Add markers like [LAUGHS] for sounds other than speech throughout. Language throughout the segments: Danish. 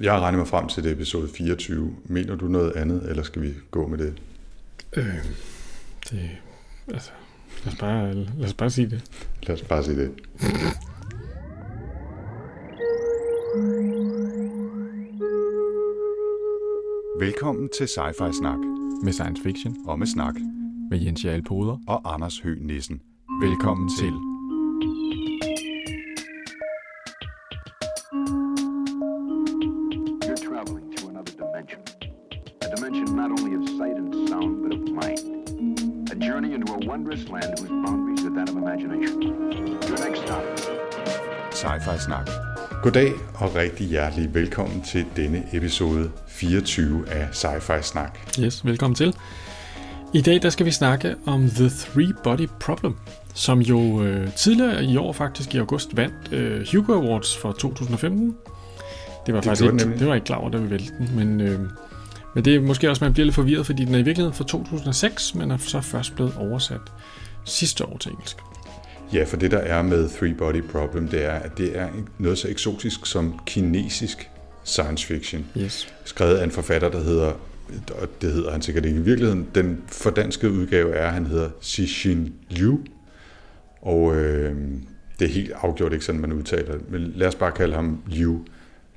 Jeg har regnet mig frem til det episode 24. Mener du noget andet, eller skal vi gå med det? Øh, det, altså, lad os, bare, lad os bare sige det. Lad os bare sige det. Velkommen til Sci-Fi Snak Med science fiction. og med snak Med Jens Jarl Poder. og Anders Høgh Nissen. Velkommen til. You're Snak. Goddag og rigtig hjertelig velkommen til denne episode 24 af Sci-Fi Snak. Yes, velkommen til. I dag der skal vi snakke om The Three Body Problem, som jo øh, tidligere i år faktisk i august vandt øh, Hugo Awards for 2015. Det var Det faktisk ikke, nemlig. det var ikke klar over, da vi valgte den, men, øh, men det er måske også, man bliver lidt forvirret, fordi den er i virkeligheden fra 2006, men er så først blevet oversat sidste år til engelsk. Ja, for det der er med Three Body Problem, det er, at det er noget så eksotisk som kinesisk science fiction. Yes. skrevet af en forfatter, der hedder, og det hedder han sikkert ikke i virkeligheden, den fordanskede udgave er, at han hedder Cixin Liu, og øh, det er helt afgjort ikke sådan, man udtaler det, men lad os bare kalde ham Liu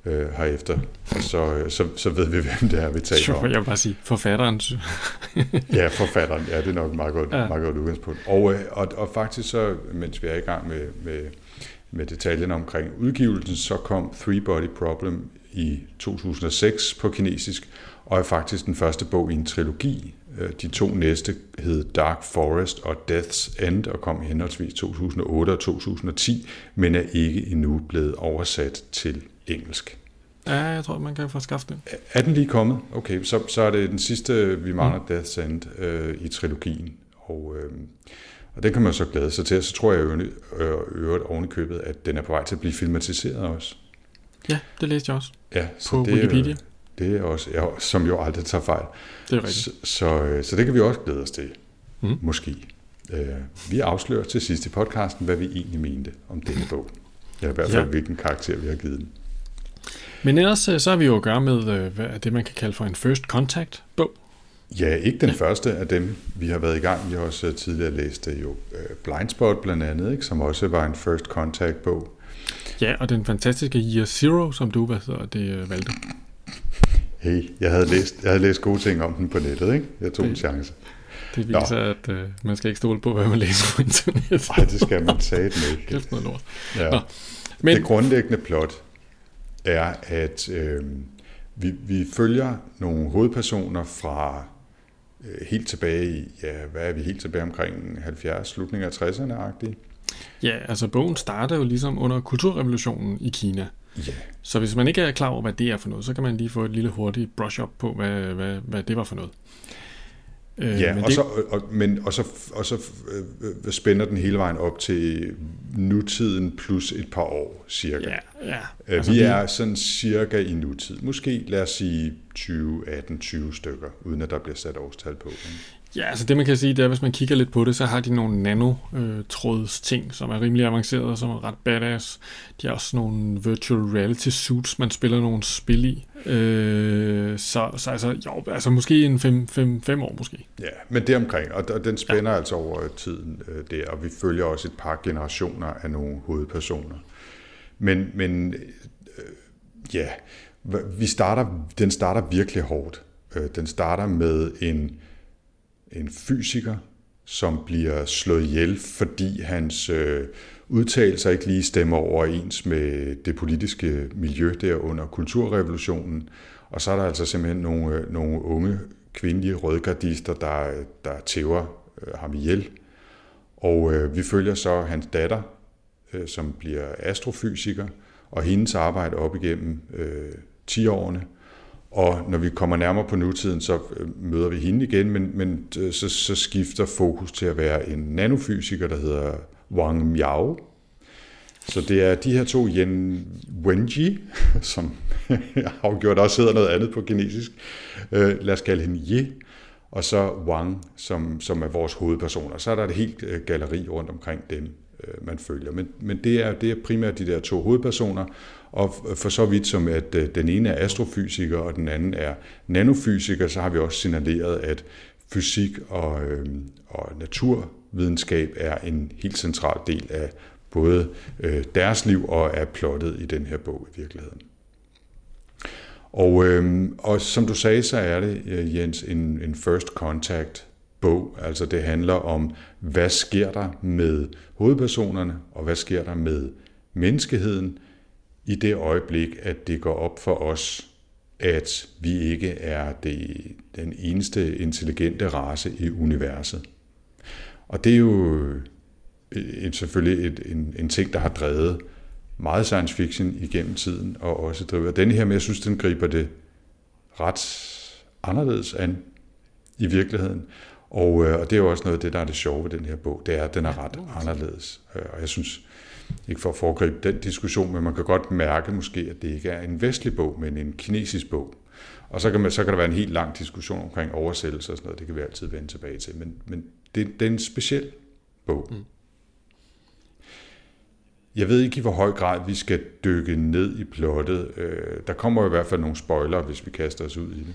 øh, herefter, så, øh, så, så ved vi, [LAUGHS] hvem det er, vi taler Sure, om. jeg vil bare sige, forfatteren. [LAUGHS] Ja, forfatteren, ja, det er nok et meget godt, Ja. meget godt udgangspunkt. Og, øh, og, og faktisk så, mens vi er i gang med, med, med detaljerne omkring udgivelsen, så kom Three Body Problem i 2006 på kinesisk, og er faktisk den første bog i en trilogi. Øh, De to næste hed Dark Forest og Death's End, og kom henholdsvis 2008 og 2010, men er ikke endnu blevet oversat til engelsk. Ja, jeg tror, man kan få skaffet den. Er den lige kommet? Okay, så, så er det den sidste, vi mangler, mm. Death's End øh, i trilogien. Og, øh, og den kan man så glæde sig til. Så tror jeg øh, øvrigt oven i købet, at den er på vej til at blive filmatiseret også. Ja, det læste jeg også Ja, så på det, Wikipedia. Det er også, ja, som jo aldrig tager fejl. Det er rigtigt. Så, så, øh, så det kan vi også glæde os til. Mm. Måske. Øh, vi afslører til sidst i podcasten, hvad vi egentlig mente om denne bog. Eller i hvert fald, ja. hvilken karakter vi har givet den. Men ellers øh, så har vi jo at gøre med, øh, hvad er det, man kan kalde for en first contact bog. Ja, ikke den ja. første af dem, vi har været i gang. Vi har også øh, tidligere læst jo Blindspot blandt andet, ikke? som også var en first contact bog. Ja, og den fantastiske Year Zero, som du hvad hedder, det valgte. Hey, jeg havde, læst, jeg havde læst gode ting om den på nettet, ikke? Jeg tog en Det- chance. Det Nå. viser, at øh, man skal ikke stole på, hvad man læser på internet. Nej, det skal man sige [LAUGHS] ikke. Kæft noget lort. Ja. Nå. Men Det grundlæggende plot er, at øh, vi, vi følger nogle hovedpersoner fra øh, helt tilbage i, ja, hvad er vi helt tilbage omkring 70, slutningen af 60'erne-agtigt? ja, altså bogen starter jo ligesom under kulturrevolutionen i Kina. Ja, Så hvis man ikke er klar over, hvad det er for noget, så kan man lige få et lille hurtigt brush-up på, hvad, hvad, hvad det var for noget. Øh, Ja, men og, det, så, og, men, og så, og så øh, øh, spænder den hele vejen op til nutiden plus et par år, cirka. Ja, ja. Øh, Altså, vi er sådan cirka i nutid. Måske, lad os sige 20, 18, 20 stykker, uden at der bliver sat årstal på. ikke? Ja, altså det man kan sige, det er, hvis man kigger lidt på det, så har de nogle nanotråds ting, som er rimelig avancerede, og som er ret badass. De har også nogle virtual reality suits, man spiller nogle spil i. Øh, så, så altså, jo, altså måske en 5 år måske. Ja, men det omkring, og, og den spænder ja. altså over tiden øh, der, og vi følger også et par generationer af nogle hovedpersoner. Men, men øh, ja, vi starter, den starter virkelig hårdt. Øh, den starter med en, en fysiker, som bliver slået ihjel, fordi hans øh, udtalelser ikke lige stemmer overens med det politiske miljø der under kulturrevolutionen. Og så er der altså simpelthen nogle, øh, nogle unge kvindelige rødgardister, der, der tæver øh, ham ihjel. Og øh, vi følger så hans datter, øh, som bliver astrofysiker, og hendes arbejde op igennem øh, 10-årene. Og når vi kommer nærmere på nutiden, så øh, møder vi hende igen, men, men øh, så, så skifter fokus til at være en nanofysiker, der hedder Wang Miao. Så det er de her to, Yen Wenji, [LAUGHS] som [LAUGHS] afgjort også hedder noget andet på kinesisk. Øh, lad os kalde hende Ye. Og så Wang, som, som er vores hovedpersoner. Så er der et helt øh, galleri rundt omkring dem. øh, man følger. Men, men det, er, det er primært de der to hovedpersoner, og for så vidt som at øh, den ene er astrofysiker, og den anden er nanofysiker, så har vi også signaleret, at fysik og, øh, og naturvidenskab er en helt central del af både øh, deres liv og er plottet i den her bog i virkeligheden. Og, øh, og som du sagde, så er det, øh, Jens, en, en first contact bog. Altså det handler om, hvad sker der med hovedpersonerne, og hvad sker der med menneskeheden i det øjeblik, at det går op for os, at vi ikke er det, den eneste intelligente race i universet. Og det er jo et, selvfølgelig et, en, en ting, der har drevet meget science fiction igennem tiden, og også driver. Denne her, men jeg synes, den griber det ret anderledes an i virkeligheden. Og, øh, og det er jo også noget af det, der er det sjove ved den her bog, det er, at den er ret anderledes. Øh, og jeg synes, ikke for at foregribe den diskussion, men man kan godt mærke måske, at det ikke er en vestlig bog, men en kinesisk bog. Og så kan, man, så kan der være en helt lang diskussion omkring oversættelse og sådan noget, det kan vi altid vende tilbage til. Men, men det, det er en speciel bog. Mm. Jeg ved ikke i hvor høj grad vi skal dykke ned i plottet. Øh, der kommer i hvert fald nogle spoiler, hvis vi kaster os ud i det.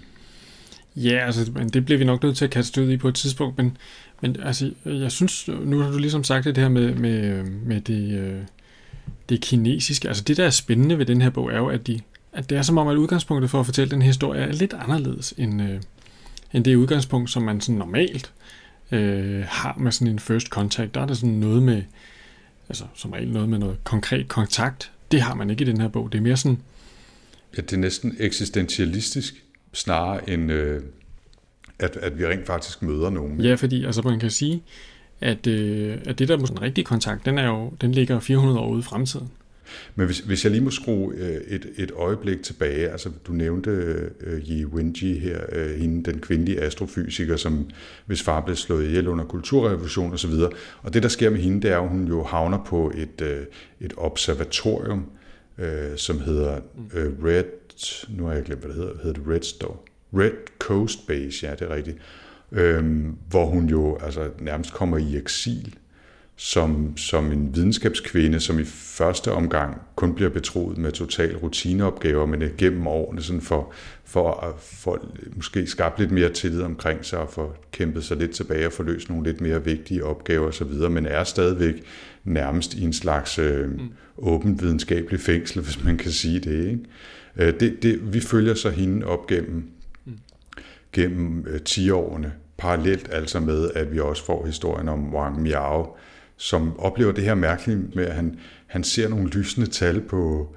Ja, altså, men det bliver vi nok nødt til at kaste ud i på et tidspunkt, men, men altså, jeg synes, nu har du ligesom sagt det her med, med, med det, øh, det kinesiske. Altså det, der er spændende ved den her bog, er jo, at, de, at det er som om, at udgangspunktet for at fortælle den historie er lidt anderledes end, øh, end det udgangspunkt, som man sådan normalt øh, har med sådan en first contact. Der er der sådan noget med, altså som regel noget med noget konkret kontakt. Det har man ikke i den her bog. Det er mere sådan... Ja, det er næsten eksistentialistisk snarere end øh, at, at vi rent faktisk møder nogen. Ja, fordi altså, man kan sige, at, øh, at det der med en rigtig kontakt, den, er jo, den ligger 400 år ude i fremtiden. Men hvis, hvis jeg lige må skrue øh, et, et øjeblik tilbage, altså du nævnte øh, Yi Wenji her, øh, hende, den kvindelige astrofysiker, som hvis far blev slået ihjel under kulturrevolution osv., og, og det der sker med hende, det er, at hun jo havner på et, øh, et observatorium, øh, som hedder øh, Red, nu har jeg glemt, hvad det hedder, hedder det Redstone? Red Coast Base, ja, det er rigtigt, øh, hvor hun jo altså, nærmest kommer i eksil som, som en videnskabskvinde, som i første omgang kun bliver betroet med total rutineopgaver, men gennem årene sådan for, for at for måske skabe lidt mere tillid omkring sig og få kæmpet sig lidt tilbage og få løst nogle lidt mere vigtige opgaver osv., men er stadigvæk nærmest i en slags øh, mm. åbent videnskabelig fængsel, hvis man kan sige det. Ikke? Øh, det, det vi følger så hende op gennem gennem øh, 10 årene, parallelt altså med, at vi også får historien om Wang Miao, som oplever det her mærkelige med, at han, han ser nogle lysende tal på,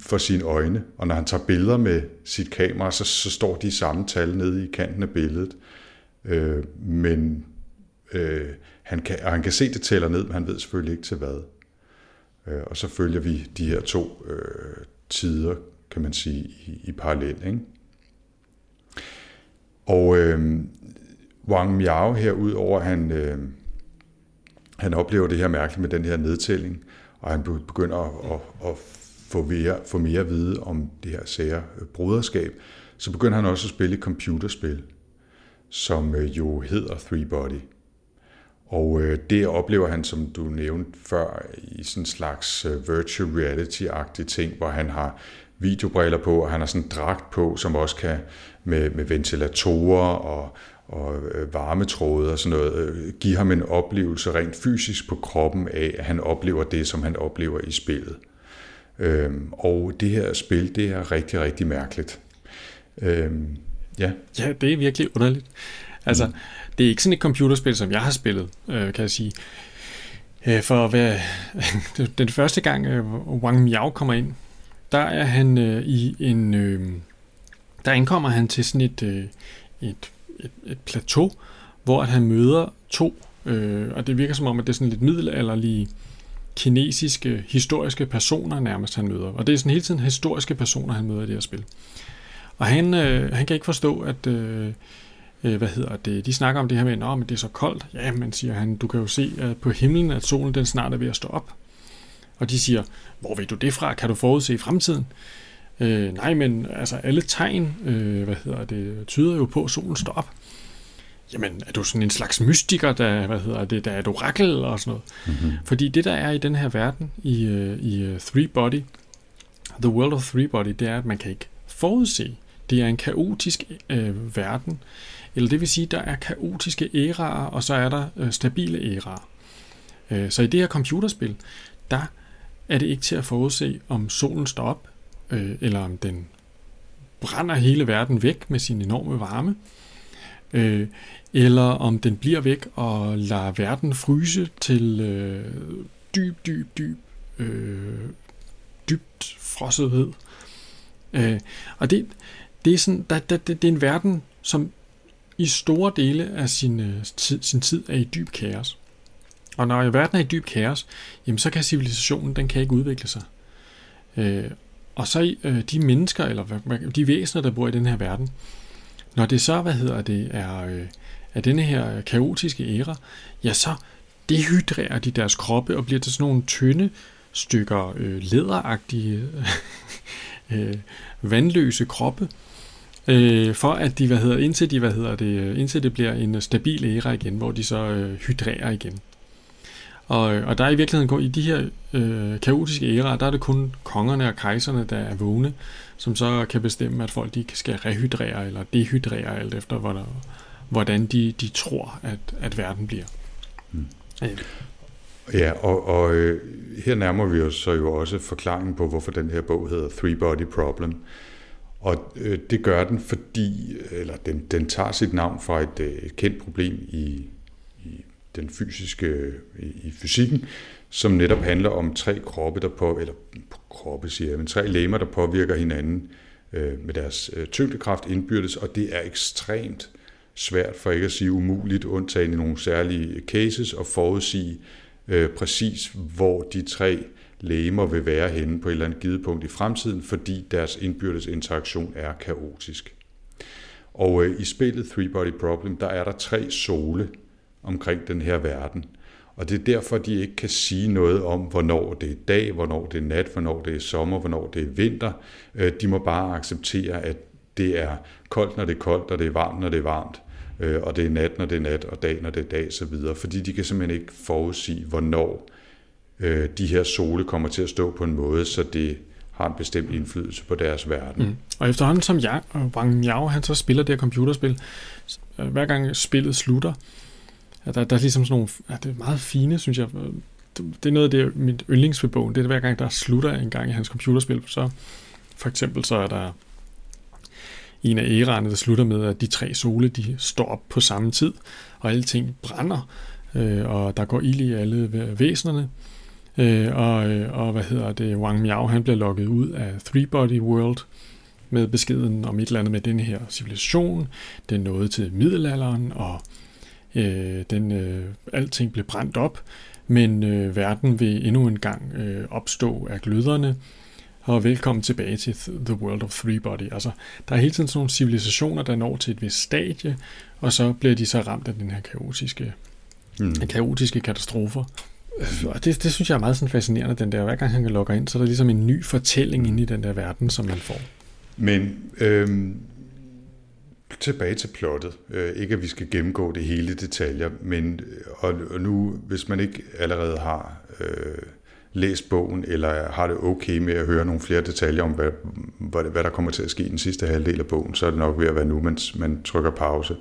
for sine øjne, og når han tager billeder med sit kamera, så, så står de samme tal nede i kanten af billedet. Øh, men øh, han, kan, og han kan se, det tæller ned, men han ved selvfølgelig ikke til hvad. Øh, og så følger vi de her to øh, tider, kan man sige, i, i parallel. Ikke? Og øh, Wang Miao herudover, han... Øh, han oplever det her mærkeligt med den her nedtælling, og han begynder at, at, at få, mere, få mere at vide om det her sære øh, broderskab. Så begynder han også at spille et computerspil, som øh, jo hedder Three Body. Og øh, det oplever han, som du nævnte før, i sådan en slags øh, virtual reality-agtig ting, hvor han har videobriller på, og han har sådan en dragt på, som også kan med, med ventilatorer og og øh, varmetråde og sådan noget, øh, give ham en oplevelse rent fysisk på kroppen af, at han oplever det, som han oplever i spillet. Øhm, og det her spil, det er rigtig, rigtig mærkeligt. Øhm, ja. ja, det er virkelig underligt. Altså, mm. det er ikke sådan et computerspil, som jeg har spillet, øh, kan jeg sige. Øh, for at være, [LAUGHS] den første gang øh, Wang Miao kommer ind, der er han øh, i en... Øh, der ankommer han til sådan et, øh, et et, et plateau, hvor han møder to, øh, og det virker som om, at det er sådan lidt middelalderlige kinesiske, historiske personer nærmest, han møder. Og det er sådan hele tiden historiske personer, han møder i det her spil. Og han, øh, han kan ikke forstå, at... Øh, øh, hvad hedder det, de snakker om det her med, at det er så koldt. Ja, men siger han, du kan jo se at på himlen, at solen den snart er ved at stå op. Og de siger, hvor ved du det fra? Kan du forudse i fremtiden? Øh, nej, men altså alle tegn, øh, hvad hedder det, tyder jo på, at solen står op. jamen, er du sådan en slags mystiker, der, hvad hedder det, der er et orakel og sådan noget. Mm-hmm. Fordi det, der er i den her verden, i, øh, i uh, Three Body, The World of Three Body, det er, at man kan ikke forudse. Det er en kaotisk øh, verden, eller det vil sige, der er kaotiske æraer, og så er der øh, stabile æraer. Øh, så i det her computerspil, der er det ikke til at forudse, om solen står op, øh, eller om den brænder hele verden væk med sin enorme varme, øh, eller om den bliver væk og lader verden fryse til øh, dyb, dyb, dyb, øh, dybt frossethed. Øh, og det, det er sådan, der, der, det, det er en verden, som i store dele af sin, øh, tid, sin tid er i dyb kaos. Og når verden er i dyb kaos, jamen så kan civilisationen, den kan ikke udvikle sig. Øh, og så øh, de mennesker, eller de væsener, der bor i den her verden, når det så, hvad hedder det, er, øh, er denne her kaotiske æra, ja, så dehydrerer de deres kroppe og bliver til sådan nogle tynde stykker øh, læderagtige, [LAUGHS] øh, vandløse kroppe, øh, for at de, hvad hedder, indtil, de, hvad hedder det, øh, indtil det bliver en stabil æra igen, hvor de så øh, hydrerer igen. Og, og der er i virkeligheden, i de her øh, kaotiske æraer, der er det kun kongerne og kejserne, der er vågne, som så kan bestemme, at folk de skal rehydrere eller dehydrere, alt efter hvordan, hvordan de, de tror, at, at verden bliver. Hmm. Ja. Ja, og, og øh, her nærmer vi os så jo også forklaringen på, hvorfor den her bog hedder Three Body Problem. Og øh, det gør den, fordi eller den, den tager sit navn fra et, øh, et kendt problem i den fysiske øh, i, i fysikken, som netop handler om tre kroppe, der på, eller kroppe siger jeg, men tre lemmer, der påvirker hinanden øh, med deres øh, tyngdekraft indbyrdes, og det er ekstremt svært, for ikke at sige umuligt, undtagen i nogle særlige cases, at forudsige øh, præcis, hvor de tre lægemer vil være henne på et eller andet givet punkt i fremtiden, fordi deres indbyrdes interaktion er kaotisk. Og øh, i spillet Three Body Problem, der er der tre sole omkring den her verden. Og det er derfor, de ikke kan sige noget om, hvornår det er dag, hvornår det er nat, hvornår det er sommer, hvornår det er vinter. De må bare acceptere, at det er koldt, når det er koldt, og det er varmt, når det er varmt. Og det er nat, når det er nat, og dag, når det er dag, så videre. Fordi de kan simpelthen ikke forudsige, hvornår de her sole kommer til at stå på en måde, så det har en bestemt indflydelse på deres verden. Mm. Og efterhånden som jeg, Wang Yao, han så spiller det her computerspil, hver gang spillet slutter, Ja, der, der er ligesom sådan nogle, ja, det er meget fine, synes jeg. Det er noget af det, mit yndlings ved bogen, det er hver gang, der slutter en gang i hans computerspil, så for eksempel så er der en af æraerne, der slutter med, at de tre sole, de står op på samme tid, og alle ting brænder, øh, og der går ild i alle væsenerne. Øh, og, øh, og hvad hedder det, Wang Miao, han bliver lukket ud af Three Body World, med beskeden om et eller andet med den her civilisation. Den nåede til middelalderen, og Øh, den, øh, alting blev brændt op, men øh, verden vil endnu en gang øh, opstå af gløderne, og velkommen tilbage til The World of Three Body. Altså, der er hele tiden sådan nogle civilisationer, der når til et vist stadie, og så bliver de så ramt af den her kaotiske, mm. kaotiske katastrofer. Og det, det synes jeg er meget sådan fascinerende, den der, hver gang han logger ind, så er der ligesom en ny fortælling inde i den der verden, som man får. Men øhm, tilbage til plottet. Øh, ikke at vi skal gennemgå det hele i detaljer, men øh, og, og nu, hvis man ikke allerede har øh, læst bogen, eller har det okay med at høre nogle flere detaljer om, hvad, hvad, hvad der kommer til at ske i den sidste halvdel af bogen, så er det nok ved at være nu, mens man trykker pause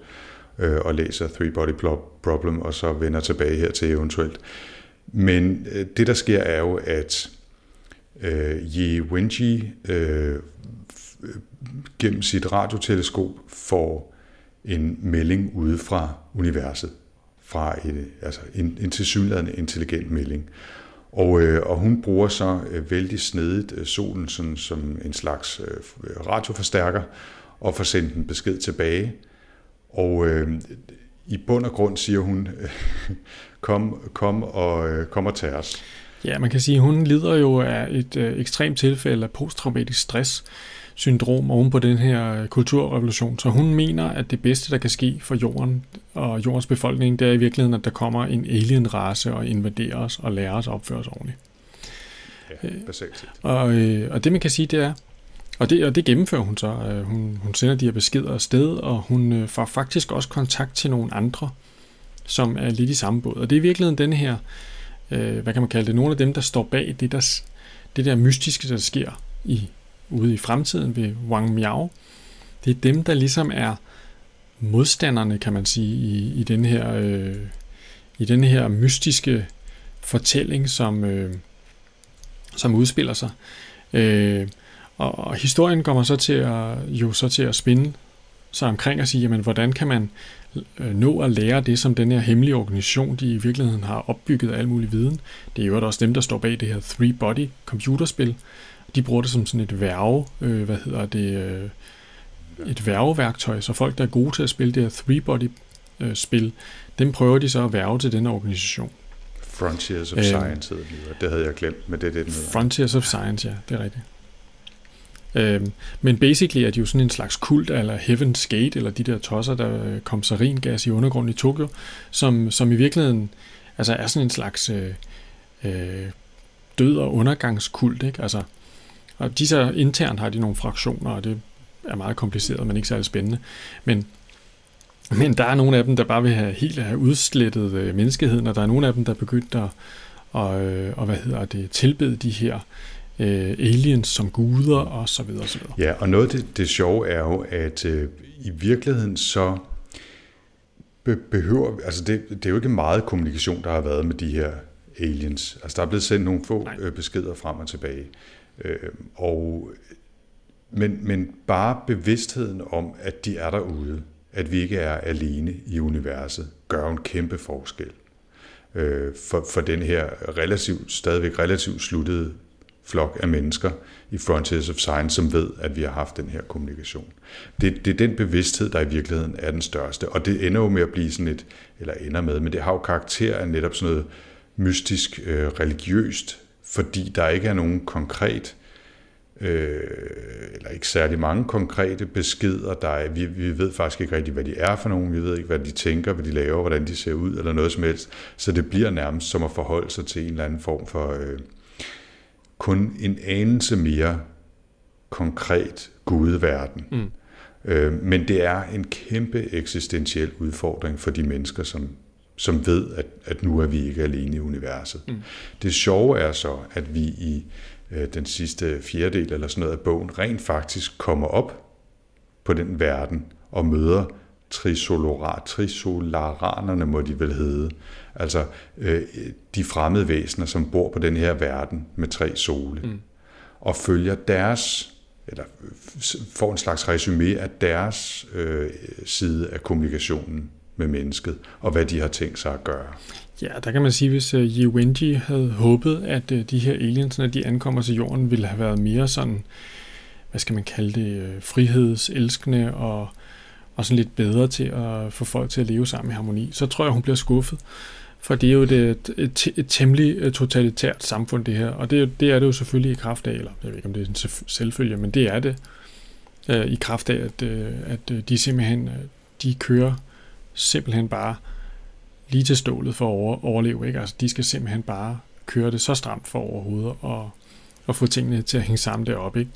øh, og læser Three Body Problem, og så vender tilbage her til eventuelt. Men øh, det, der sker, er jo, at øh, Yi Wenji øh, gennem sit radioteleskop får en melding ude fra universet, fra et, altså en, en tilsyneladende intelligent melding. Og, øh, og hun bruger så øh, vældig snedigt øh, solen sådan, som en slags øh, radioforstærker, og får sendt en besked tilbage. Og øh, i bund og grund siger hun, [LAUGHS] kom, kom, og, øh, kom og tag os. Ja, man kan sige, at hun lider jo af et øh, ekstremt tilfælde af posttraumatisk stress, syndrom oven på den her kulturrevolution. Så hun mener, at det bedste, der kan ske for jorden og jordens befolkning, det er i virkeligheden, at der kommer en alien-race og invaderer os og lærer os at opføre os ordentligt. Ja, basalt Og, øh, og det man kan sige, det er, Og det, og det gennemfører hun så. Øh, hun, hun sender de her beskeder afsted, og hun øh, får faktisk også kontakt til nogle andre, som er lidt i samme båd. Og det er i virkeligheden den her, øh, hvad kan man kalde det, nogle af dem, der står bag det der, det der mystiske, der sker i, ude i fremtiden ved Wang Miao. Det er dem, der ligesom er modstanderne, kan man sige, i, i den her øh, i den her mystiske fortælling, som, øh, som udspiller sig. Øh, og, og historien kommer så til at, jo så til at spinde sig omkring og sige, jamen, hvordan kan man øh, nå at lære det, som den her hemmelige organisation, de i virkeligheden har opbygget af al mulig viden. Det er jo også dem, der står bag det her Three Body computerspil. De bruger det som sådan et værve, øh, hvad hedder det, øh, et værveværktøj, så folk, der er gode til at spille det her Three Body øh, spil, dem prøver de så at værve til den organisation. Frontiers of øh, Science hedder det, det havde jeg glemt, men det er det, den hedder. Frontiers of Science, ja, det er rigtigt. Øhm, men basically er det jo sådan en slags kult, eller Heaven's Gate, eller de der tosser, der kom saringas i undergrunden i Tokyo, som, som i virkeligheden altså er sådan en slags øh, øh, død- og undergangskult. Ikke? Altså, og de så internt har de nogle fraktioner, og det er meget kompliceret, men ikke særlig spændende. Men, men der er nogle af dem, der bare vil have helt have udslettet øh, menneskeheden, og der er nogle af dem, der er begyndt at og, øh, og hvad hedder det, tilbede de her øh, aliens som guder og så videre og så videre. Ja, og noget af det, det sjove er jo, at øh, i virkeligheden så be- behøver, altså det, det er jo ikke meget kommunikation, der har været med de her aliens. Altså der er blevet sendt nogle få øh, beskeder frem og tilbage. Øh, og, men, men bare bevidstheden om, at de er derude, at vi ikke er alene i universet, gør en kæmpe forskel øh, for, for den her relativt, stadigvæk relativt sluttede flok af mennesker i Frontiers of Science, som ved, at vi har haft den her kommunikation. Det, det er den bevidsthed, der i virkeligheden er den største, og det ender jo med at blive sådan et, eller ender med, men det har jo karakter af netop sådan noget mystisk, øh, religiøst, fordi der ikke er nogen konkret, øh, eller ikke særlig mange konkrete beskeder. Der er, vi, vi ved faktisk ikke rigtig, hvad de er for nogen. Vi ved ikke, hvad de tænker, hvad de laver, hvordan de ser ud, eller noget som helst. Så det bliver nærmest som at forholde sig til en eller anden form for... Øh, kun en anelse mere konkret gudeverden. Mm. Øh, men det er en kæmpe eksistentiel udfordring for de mennesker, som, som ved, at, at nu er vi ikke alene i universet. Mm. Det sjove er så, at vi i øh, den sidste fjerdedel eller sådan noget af bogen rent faktisk kommer op på den verden og møder trisolarar, trisolaranerne må de vel hedde, altså øh, de fremmede væsener, som bor på den her verden med tre sole, mm. og følger deres, eller får en slags resume af deres øh, side af kommunikationen med mennesket, og hvad de har tænkt sig at gøre. Ja, der kan man sige, hvis uh, Yi Wenji havde håbet, at uh, de her aliens, når de ankommer til jorden, ville have været mere sådan, hvad skal man kalde det, uh, frihedselskende og og sådan lidt bedre til at få folk til at leve sammen i harmoni, så tror jeg, hun bliver skuffet. For det er jo et, et, et, et temmelig totalitært samfund, det her. Og det, det er det jo selvfølgelig i kraft af, eller jeg ved ikke, om det er en selvfølge, men det er det øh, i kraft af, at, øh, at de simpelthen de kører simpelthen bare lige til stålet for at over, overleve. Ikke? Altså, de skal simpelthen bare køre det så stramt for overhovedet og, og få tingene til at hænge sammen deroppe. Ikke?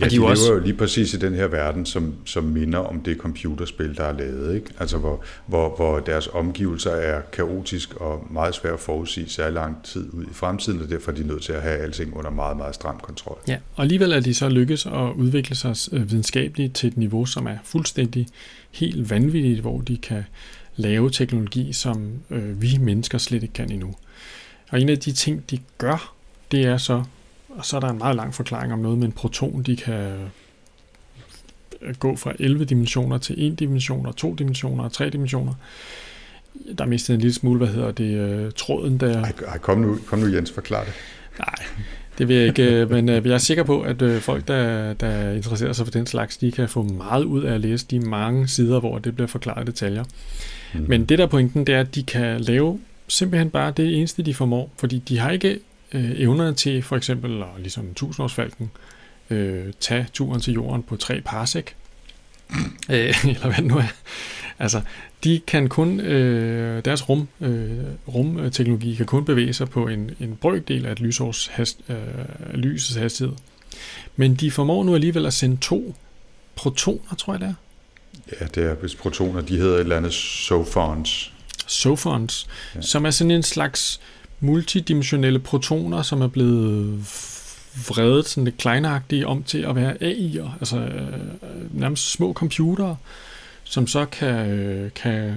Ja, de, de lever også... jo lige præcis i den her verden, som, som minder om det computerspil, der er lavet. Ikke? Altså hvor, hvor, hvor deres omgivelser er kaotisk og meget svært at forudsige særlig lang tid ud i fremtiden, og derfor er de nødt til at have alting under meget, meget stram kontrol. Ja, og alligevel er de så lykkes at udvikle sig øh, videnskabeligt til et niveau, som er fuldstændig helt vanvittigt, hvor de kan lave teknologi, som øh, vi mennesker slet ikke kan endnu. Og en af de ting, de gør, det er så og så er der en meget lang forklaring om noget med en proton, de kan gå fra 11 dimensioner til 1 dimension, og 2 dimensioner og 3 dimensioner. Der mistede en lille smule, hvad hedder det, øh, tråden der. Ej kom, nu, kom nu Jens, forklar det. Nej, det vil jeg ikke, øh, men øh, jeg er sikker på, at folk, der, der interesserer sig for den slags, de kan få meget ud af at læse de mange sider, hvor det bliver forklaret detaljer. Mm. Men det der pointen, det er, at de kan lave simpelthen bare det eneste, de formår, fordi de har ikke øh, evnerne til for eksempel, og ligesom tusindårsfalken, øh, tage turen til jorden på tre parsec, øh, [LAUGHS] eller hvad det nu er. Altså, de kan kun, øh, deres rum, øh, rumteknologi kan kun bevæge sig på en, en brøkdel af et lysårs hast, øh, lysets hastighed. Men de formår nu alligevel at sende to protoner, tror jeg det er. Ja, det er hvis protoner, de hedder et eller andet sofons. Sofons, ja. som er sådan en slags multidimensionelle protoner, som er blevet vredet sådan lidt kleinagtige om til at være AI'er, altså øh, nærmest små computere, som så kan, øh, kan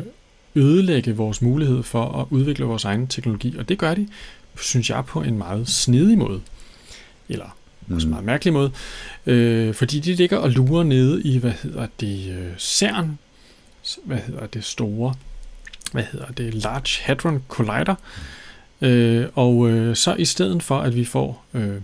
ødelægge vores mulighed for at udvikle vores egen teknologi. Og det gør de, synes jeg, på en meget snedig måde. Eller mm. også en meget mærkelig måde. Øh, fordi de ligger og lurer nede i, hvad hedder det, øh, CERN, hvad hedder det store, hvad hedder det, Large Hadron Collider. Øh, og øh, så i stedet for, at vi får øh,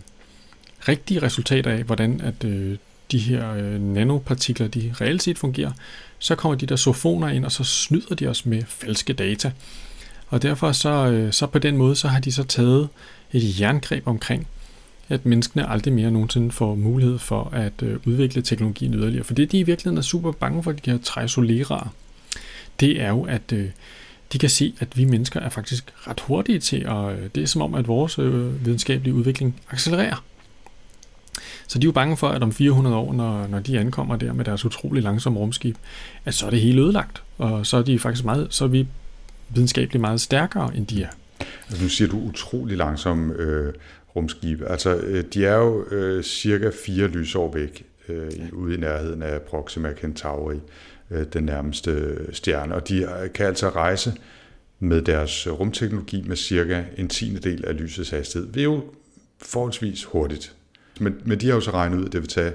rigtige resultater af, hvordan at øh, de her øh, nanopartikler, de reelt set fungerer, så kommer de der sofoner ind, og så snyder de os med falske data. Og derfor så, øh, så på den måde, så har de så taget et jerngreb omkring, at menneskene aldrig mere nogensinde får mulighed for at øh, udvikle teknologien yderligere. For det, de i virkeligheden er super bange for, de her trisoleraer, det er jo, at øh, de kan se, at vi mennesker er faktisk ret hurtige til, og øh, det er som om, at vores øh, videnskabelige udvikling accelererer. Så de er jo bange for, at om 400 år, når, når de ankommer der med deres utrolig langsomme rumskib, at så er det hele ødelagt. Og så er de faktisk meget, så er vi videnskabeligt meget stærkere, end de er. Altså, nu siger du utrolig langsom øh, rumskib. Altså, øh, de er jo øh, cirka fire lysår væk øh, ude i nærheden af Proxima Centauri, øh, den nærmeste stjerne. Og de øh, kan altså rejse med deres øh, rumteknologi med cirka en tiende del af lysets hastighed. Det er jo forholdsvis hurtigt. Men, men de har jo så regnet ud, at det vil tage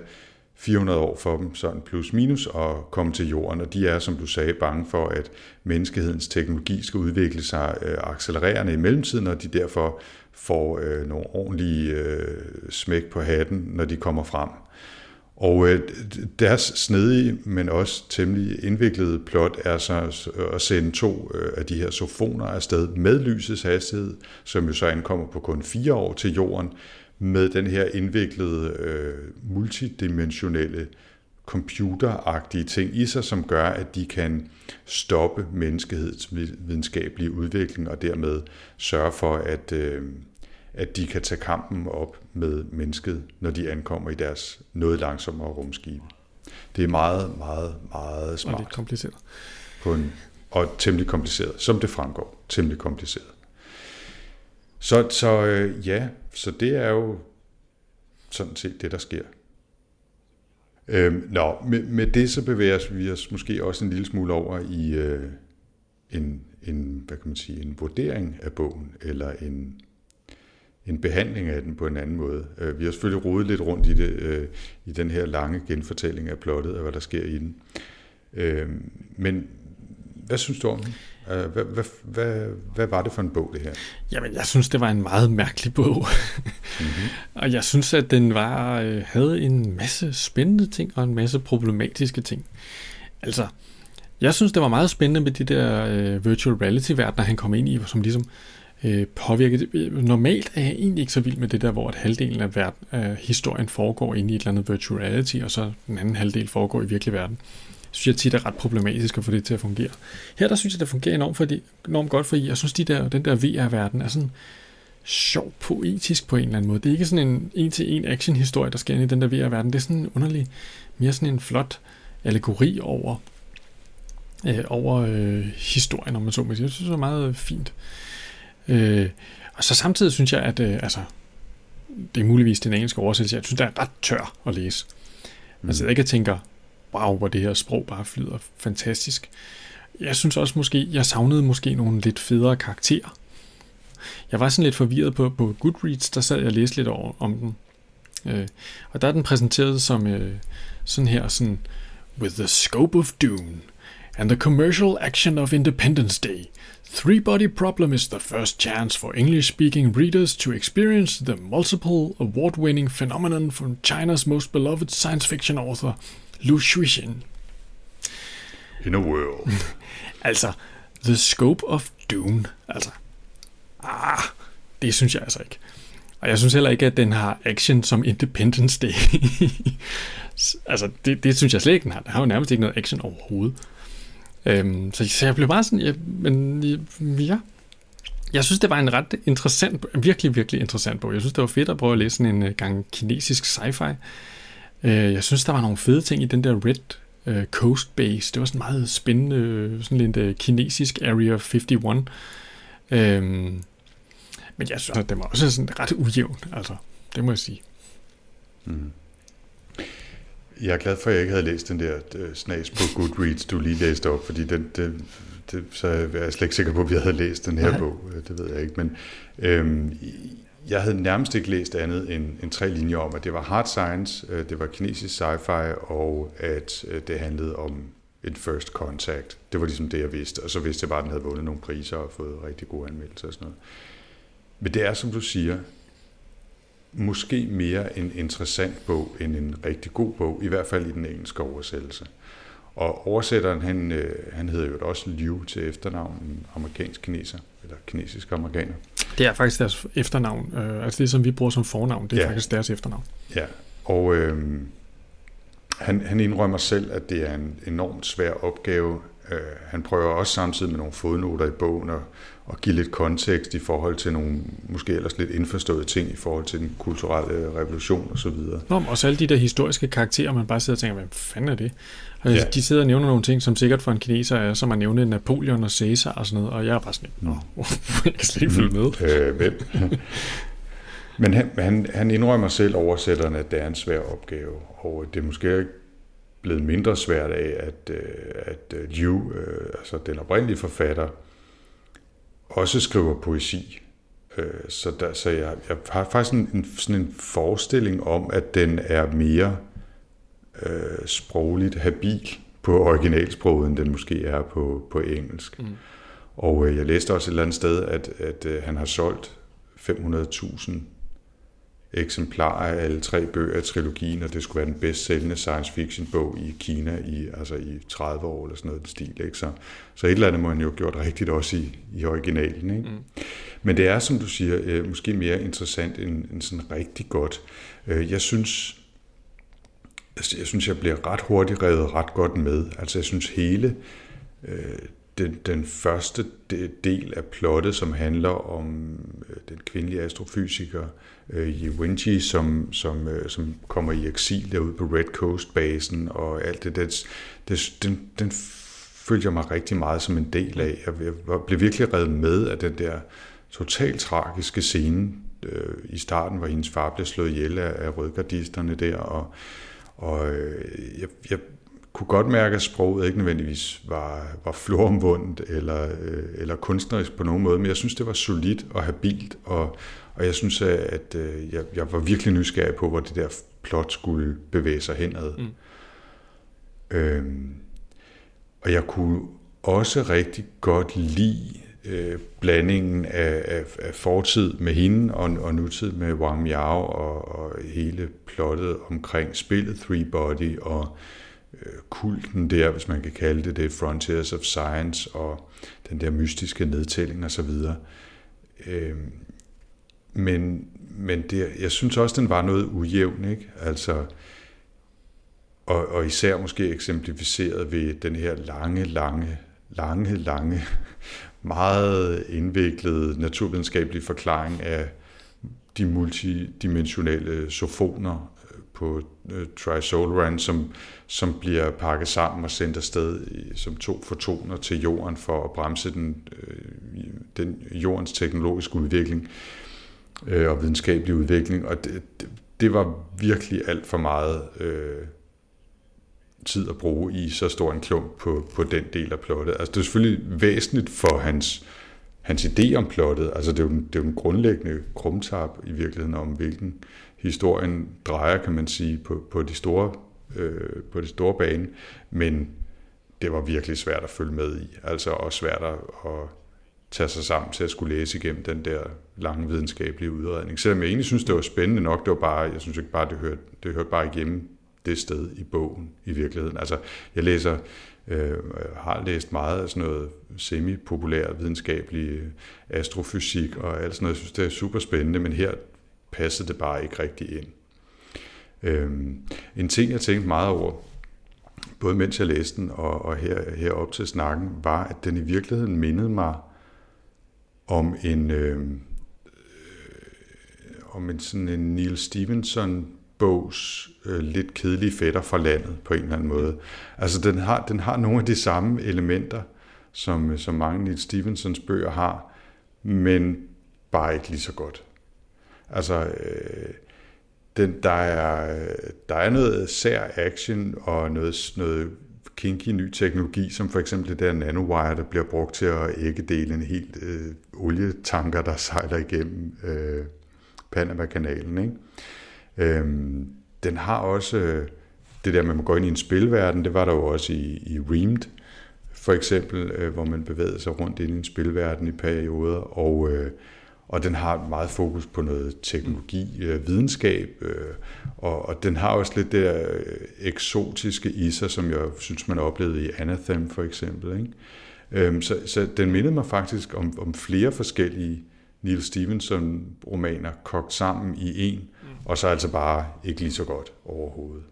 400 år for dem, sådan plus minus, at komme til jorden, og de er, som du sagde, bange for, at menneskehedens teknologi skal udvikle sig øh, accelererende i mellemtiden, og de derfor får øh, nogle ordentlige øh, smæk på hatten, når de kommer frem. Og øh, deres snedige, men også temmelig indviklede plot er så at sende to øh, af de her sofoner afsted med lysets hastighed, som jo så ankommer på kun fire år til jorden, med den her indviklede øh, multidimensionelle computeragtige ting i sig, som gør, at de kan stoppe menneskehedens videnskabelige udvikling og dermed sørge for, at, øh, at de kan tage kampen op med mennesket, når de ankommer i deres noget langsommere rumskibe. Det er meget, meget, meget smart. Og det er kompliceret. På en, og temmelig kompliceret, som det fremgår. Temmelig kompliceret. Så, så øh, ja, så det er jo sådan set det, der sker. Øhm, nå, med, med det så bevæger vi os måske også en lille smule over i øh, en, en, hvad kan man sige, en vurdering af bogen, eller en, en behandling af den på en anden måde. Øh, vi har selvfølgelig rodet lidt rundt i det, øh, i den her lange genfortælling af plottet, og hvad der sker i den. Øh, men hvad synes du om den? Øh, hvad, hvad, hvad, hvad var det for en bog, det her? Jamen, jeg synes, det var en meget mærkelig bog. mm-hmm. [LAUGHS] og jeg synes, at den var øh, havde en masse spændende ting og en masse problematiske ting. Altså, jeg synes, det var meget spændende med de der øh, virtual reality-verdener, han kom ind i, som ligesom øh, påvirket. Normalt er jeg egentlig ikke så vild med det der, hvor at halvdelen af, verden, af historien foregår inde i et eller andet virtual reality, og så den anden halvdel foregår i virkelig verden synes jeg tit er ret problematisk at få det til at fungere. Her der synes jeg, det fungerer enormt, fordi, enormt godt, fordi jeg synes, de der, den der VR-verden er sådan sjov poetisk på en eller anden måde. Det er ikke sådan en en-til-en action-historie, der sker ind i den der VR-verden. Det er sådan en underlig, mere sådan en flot allegori over, øh, over øh, historien, om man så må sige. Jeg synes, det er meget fint. Øh, og så samtidig synes jeg, at øh, altså, det er muligvis den engelske oversættelse, jeg synes, der er ret tør at læse. Altså, man sidder jeg og tænker, wow, hvor det her sprog bare flyder fantastisk. Jeg synes også måske, jeg savnede måske nogle lidt federe karakterer. Jeg var sådan lidt forvirret på, på Goodreads, der sad jeg og læste lidt over, om den. Øh, og der er den præsenteret som øh, sådan her, sådan, With the scope of doom and the commercial action of Independence Day, Three Body Problem is the first chance for English-speaking readers to experience the multiple award-winning phenomenon from China's most beloved science fiction author, Lu Shuixin. In a world. [LAUGHS] altså, The Scope of Dune. Altså, ah, det synes jeg altså ikke. Og jeg synes heller ikke, at den har action som Independence Day. [LAUGHS] altså, det, det synes jeg slet ikke, den har. Den har jo nærmest ikke noget action overhovedet. Øhm, så, så jeg blev bare sådan, ja, men ja. Jeg synes, det var en ret interessant, virkelig, virkelig interessant bog. Jeg synes, det var fedt at prøve at læse sådan en øh, gang kinesisk sci-fi. Øh, jeg synes, der var nogle fede ting i den der Red øh, Coast Base. Det var sådan meget spændende, sådan lidt kinesisk Area 51. Øhm, men jeg synes, det var også sådan ret ujævn, altså. Det må jeg sige. Mm. Jeg er glad for, at jeg ikke havde læst den der snas på Goodreads, du lige læste op, fordi den, det, det, så er jeg slet ikke sikker på, at vi havde læst den her Nej. bog. Det ved jeg ikke. Men øhm, jeg havde nærmest ikke læst andet end, end tre linjer om, at det var hard science, øh, det var kinesisk sci-fi, og at øh, det handlede om en first contact. Det var ligesom det, jeg vidste. Og så vidste jeg bare, at den havde vundet nogle priser og fået rigtig gode anmeldelser og sådan noget. Men det er, som du siger, måske mere en interessant bog end en rigtig god bog, i hvert fald i den engelske oversættelse. Og oversætteren, han, øh, han hedder jo også Liu til efternavn, en amerikansk kineser, eller kinesisk amerikaner. Det er faktisk deres efternavn. Øh, altså det, som vi bruger som fornavn, det er ja. faktisk deres efternavn. Ja, og øh, han, han indrømmer selv, at det er en enormt svær opgave. Øh, han prøver også samtidig med nogle fodnoter i bogen at, at give lidt kontekst i forhold til nogle måske ellers lidt indforståede ting i forhold til den kulturelle revolution osv. Nå, og så alle de der historiske karakterer, man bare sidder og tænker, hvad fanden er det? Og ja. De sidder og nævner nogle ting, som sikkert for en kineser er, som at nævne Napoleon og Caesar og sådan noget, og jeg er bare sådan, nå, [LAUGHS] jeg kan slet ikke følge med. Øh, hvem? [LAUGHS] Men han, han, han indrømmer selv oversætteren, at det er en svær opgave, og det er måske blevet mindre svært af, at, øh, at øh, Liu, altså den oprindelige forfatter, også skriver poesi. Så, der, så jeg, jeg har faktisk en, sådan en forestilling om, at den er mere øh, sprogligt habil på originalsproget, end den måske er på, på engelsk. Mm. Og øh, jeg læste også et eller andet sted, at, at øh, han har solgt 500.000 eksemplarer af alle tre bøger af trilogien, og det skulle være den bedst sælgende science fiction bog i Kina i, altså i 30 år eller sådan noget den stil. Ikke? Så, så et eller andet må han jo have gjort rigtigt også i, i originalen. Ikke? Mm. Men det er, som du siger, øh, måske mere interessant end, end sådan rigtig godt. Øh, jeg synes, jeg synes, jeg bliver ret hurtigt revet ret godt med. Altså jeg synes hele øh, den, den første del af plottet, som handler om øh, den kvindelige astrofysiker øh, Yi Wenji, som, som, øh, som kommer i eksil derude på Red Coast-basen, og alt det, det, det den, den jeg mig rigtig meget som en del af. Jeg, jeg blev virkelig revet med af den der totalt tragiske scene øh, i starten, hvor hendes far blev slået ihjel af, af rødgardisterne der, og og øh, jeg, jeg kunne godt mærke, at sproget ikke nødvendigvis var, var floromvundet eller, øh, eller kunstnerisk på nogen måde, men jeg synes, det var solidt og habilt, og, og jeg synes, at øh, jeg, jeg var virkelig nysgerrig på, hvor det der plot skulle bevæge sig henad. Mm. Øhm, og jeg kunne også rigtig godt lide øh, blandingen af, af, af fortid med hende og, og nutid med Wang Miao og, og hele plottet omkring spillet Three Body og øh, Øh, kulten der, hvis man kan kalde det det, Frontiers of Science og den der mystiske nedtælling og så videre. Øh, men men det, jeg synes også, den var noget ujævn, ikke? Altså, og, og især måske eksemplificeret ved den her lange, lange, lange, lange [LAUGHS] meget indviklede naturvidenskabelige forklaring af de multidimensionelle sofoner på øh, Trisolaran, som, som bliver pakket sammen og sendt afsted i, som to fotoner til jorden for at bremse den, øh, den jordens teknologiske udvikling øh, og videnskabelig udvikling. Og det, det, det var virkelig alt for meget øh, tid at bruge i så stor en klump på, på den del af plottet. Altså det er selvfølgelig væsentligt for hans, hans idé om plottet. Altså det er jo, det er jo en grundlæggende krumtap i virkeligheden om, hvilken historien drejer, kan man sige, på, på, de store, øh, på de store bane. Men det var virkelig svært at følge med i. Altså også svært at, at tage sig sammen til at skulle læse igennem den der lange videnskabelige udredning. Selvom jeg egentlig synes, det var spændende nok, det var bare, jeg synes ikke bare, det hørte, det hørte bare igennem det sted i bogen i virkeligheden. Altså, jeg læser, øh, har læst meget af sådan noget semi-populær videnskabelig øh, astrofysik og alt sådan noget. Jeg synes, det er super spændende, men her passede det bare ikke rigtig ind. Øhm, en ting, jeg tænkte meget over, både mens jeg læste den og, og her, herop til snakken, var, at den i virkeligheden mindede mig om en øhm, øh, om en sådan en Neil Stevenson bogs øh, lidt kedelige fætter fra landet på en eller anden måde. Altså den har, den har nogle af de samme elementer, som, som mange Neil Stevensons bøger har, men bare ikke lige så godt. Altså, øh, den, der, er, der er noget sær action og noget, noget kinky ny teknologi, som for eksempel det der nanowire, der bliver brugt til at ikke dele en helt øh, olietanker, der sejler igennem øh, Panama-kanalen. Ikke? Øhm, den har også øh, det der med, at man går ind i en spilverden, det var der jo også i, i Reamed, for eksempel, øh, hvor man bevæger sig rundt ind i en spilverden i perioder, og, øh, og den har meget fokus på noget teknologi, øh, videnskab, øh, og, og den har også lidt det der øh, eksotiske i sig, som jeg synes, man oplevede i Anathem for eksempel. Ikke? Øhm, så, så den mindede mig faktisk om, om flere forskellige Neil Stevenson-romaner kogt sammen i en, mm. og så altså bare ikke lige så godt overhovedet.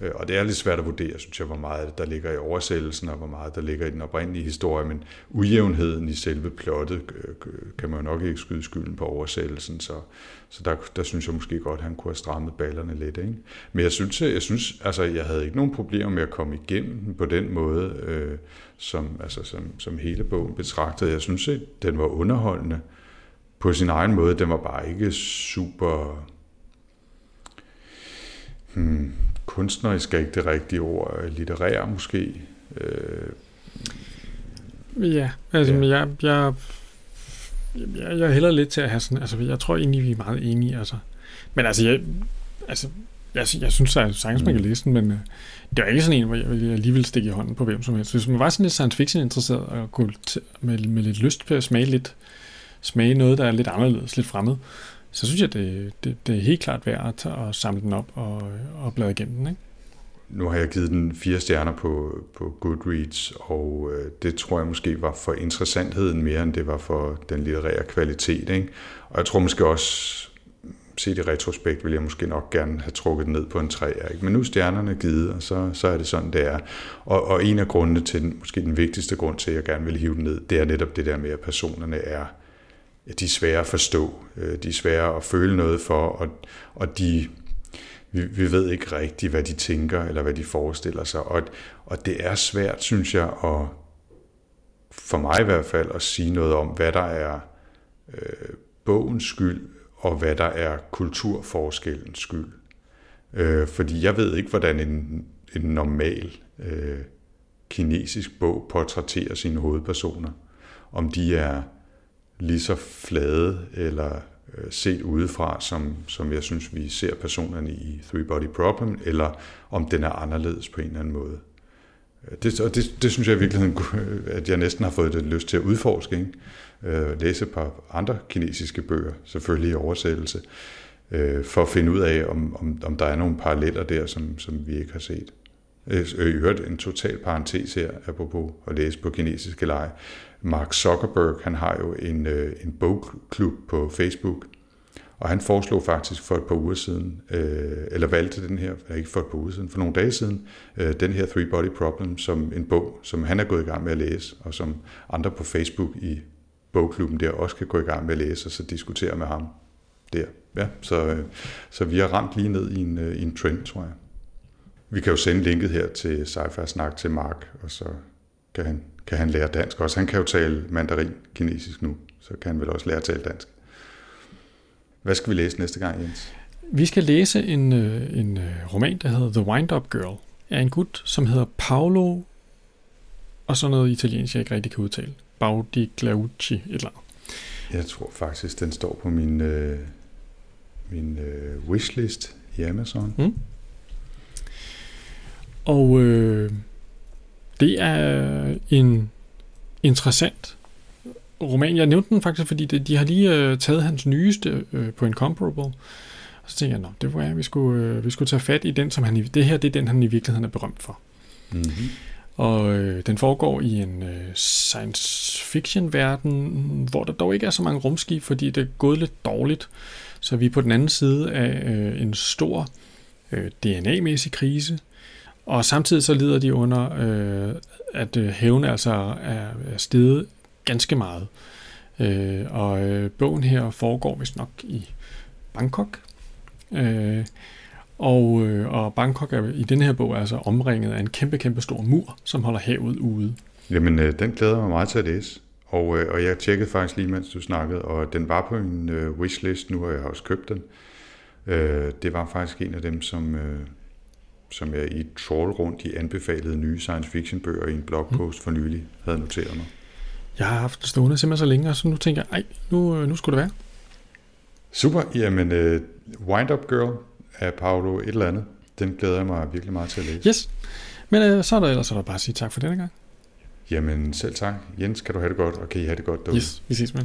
Øh, og det er lidt svært at vurdere, synes jeg, hvor meget der ligger i oversættelsen, og hvor meget der ligger i den oprindelige historie, men ujævnheden i selve plottet øh, øh, kan man jo nok ikke skyde skylden på oversættelsen, så, så der, der synes jeg måske godt, at han kunne have strammet ballerne lidt. Ikke? Men jeg synes, jeg, synes, altså, jeg havde ikke nogen problemer med at komme igennem på den måde, øh, som, altså, som, som hele bogen betragtede. Jeg synes, at den var underholdende på sin egen måde. Den var bare ikke super... Hmm, kunstnerisk er ikke det rigtige ord, litterær måske. Øh, ja, altså ja. Jeg, jeg, jeg, jeg hælder lidt til at have sådan, altså jeg tror egentlig, vi er meget enige, altså. Men altså, jeg, altså, jeg, jeg synes, at sagtens man kan mm. læse den, men øh, det var ikke sådan en, hvor jeg, jeg alligevel stikke i hånden på hvem som helst. Hvis man var sådan lidt science fiction interesseret og kunne med, med lidt lyst på at smage lidt, smage noget, der er lidt anderledes, lidt fremmed, så synes jeg, det, det, det er helt klart værd at, tage og samle den op og, og bladre igennem den. Ikke? Nu har jeg givet den fire stjerner på, på Goodreads, og øh, det tror jeg måske var for interessantheden mere, end det var for den litterære kvalitet. Ikke? Og jeg tror måske også, set i retrospekt, vil jeg måske nok gerne have trukket ned på en træer. Ikke? Men nu er stjernerne givet, og så, så er det sådan, det er. Og, og en af grundene til, den, måske den vigtigste grund til, at jeg gerne vil hive den ned, det er netop det der med, at personerne er de er svære at forstå, øh, de er svære at føle noget for, og, og de, vi, vi ved ikke rigtigt, hvad de tænker, eller hvad de forestiller sig. Og, og det er svært, synes jeg, at, for mig i hvert fald, at sige noget om, hvad der er øh, bogens skyld, og hvad der er kulturforskellens skyld. Øh, fordi jeg ved ikke, hvordan en, en normal øh, kinesisk bog portrætterer sine hovedpersoner. Om de er lige så flade eller øh, set udefra, som, som jeg synes, vi ser personerne i Three Body Problem, eller om den er anderledes på en eller anden måde. Øh, det, og det, det synes jeg i virkeligheden, øh, at jeg næsten har fået det lyst til at udforske. Ikke? Læse et par andre kinesiske bøger, selvfølgelig i oversættelse, for at finde ud af, om, om, om der er nogle paralleller der, som, som vi ikke har set. Øh, I øvrigt en total parentes her, apropos at læse på kinesiske leje. Mark Zuckerberg, han har jo en, øh, en bogklub på Facebook, og han foreslog faktisk for et par uger siden, øh, eller valgte den her, ikke for et par uger siden, for nogle dage siden, øh, den her Three Body Problem som en bog, som han er gået i gang med at læse, og som andre på Facebook i bogklubben der også kan gå i gang med at læse, og så diskutere med ham der. Ja, så, øh, så vi har ramt lige ned i en, øh, i en trend, tror jeg. Vi kan jo sende linket her til sci Snak til Mark, og så kan han kan han lære dansk også. Han kan jo tale mandarin kinesisk nu, så kan han vel også lære at tale dansk. Hvad skal vi læse næste gang, Jens? Vi skal læse en, øh, en øh, roman, der hedder The Wind-Up Girl, af en gut, som hedder Paolo, og så noget italiensk, jeg ikke rigtig kan udtale. Baudi Glauci, et eller andet. Jeg tror faktisk, den står på min, øh, min øh, wishlist i Amazon. Mm. Og øh, det er en interessant roman. Jeg nævnte den faktisk, fordi det, de har lige øh, taget hans nyeste øh, på Incomparable. Og så tænkte jeg, at det var at vi skulle, øh, vi skulle tage fat i den, som han det her det er den, han i virkeligheden er berømt for. Mm-hmm. Og øh, den foregår i en øh, science fiction verden, hvor der dog ikke er så mange rumskib, fordi det er gået lidt dårligt. Så vi er på den anden side af øh, en stor øh, DNA-mæssig krise, og samtidig så lider de under, øh, at øh, hævn altså er, er steget ganske meget. Øh, og øh, bogen her foregår vist nok i Bangkok. Øh, og, øh, og Bangkok er i den her bog altså omringet af en kæmpe, kæmpe stor mur, som holder havet ude. Jamen, øh, den glæder mig meget til at læse. Og, øh, og jeg tjekkede faktisk lige, mens du snakkede, og den var på en øh, wishlist nu, og jeg har også købt den. Øh, det var faktisk en af dem, som, øh, som jeg i troll rundt i anbefalede nye science fiction bøger i en blogpost for nylig havde noteret mig. Jeg har haft det stående simpelthen så længe, og så nu tænker jeg, ej, nu, øh, nu skulle det være. Super, jamen uh, Wind Up Girl af Paolo et eller andet, den glæder jeg mig virkelig meget til at læse. Yes, men øh, så er der ellers så er der bare at sige tak for denne gang. Jamen selv tak. Jens, kan du have det godt, og kan I have det godt derude? Yes, vi ses med.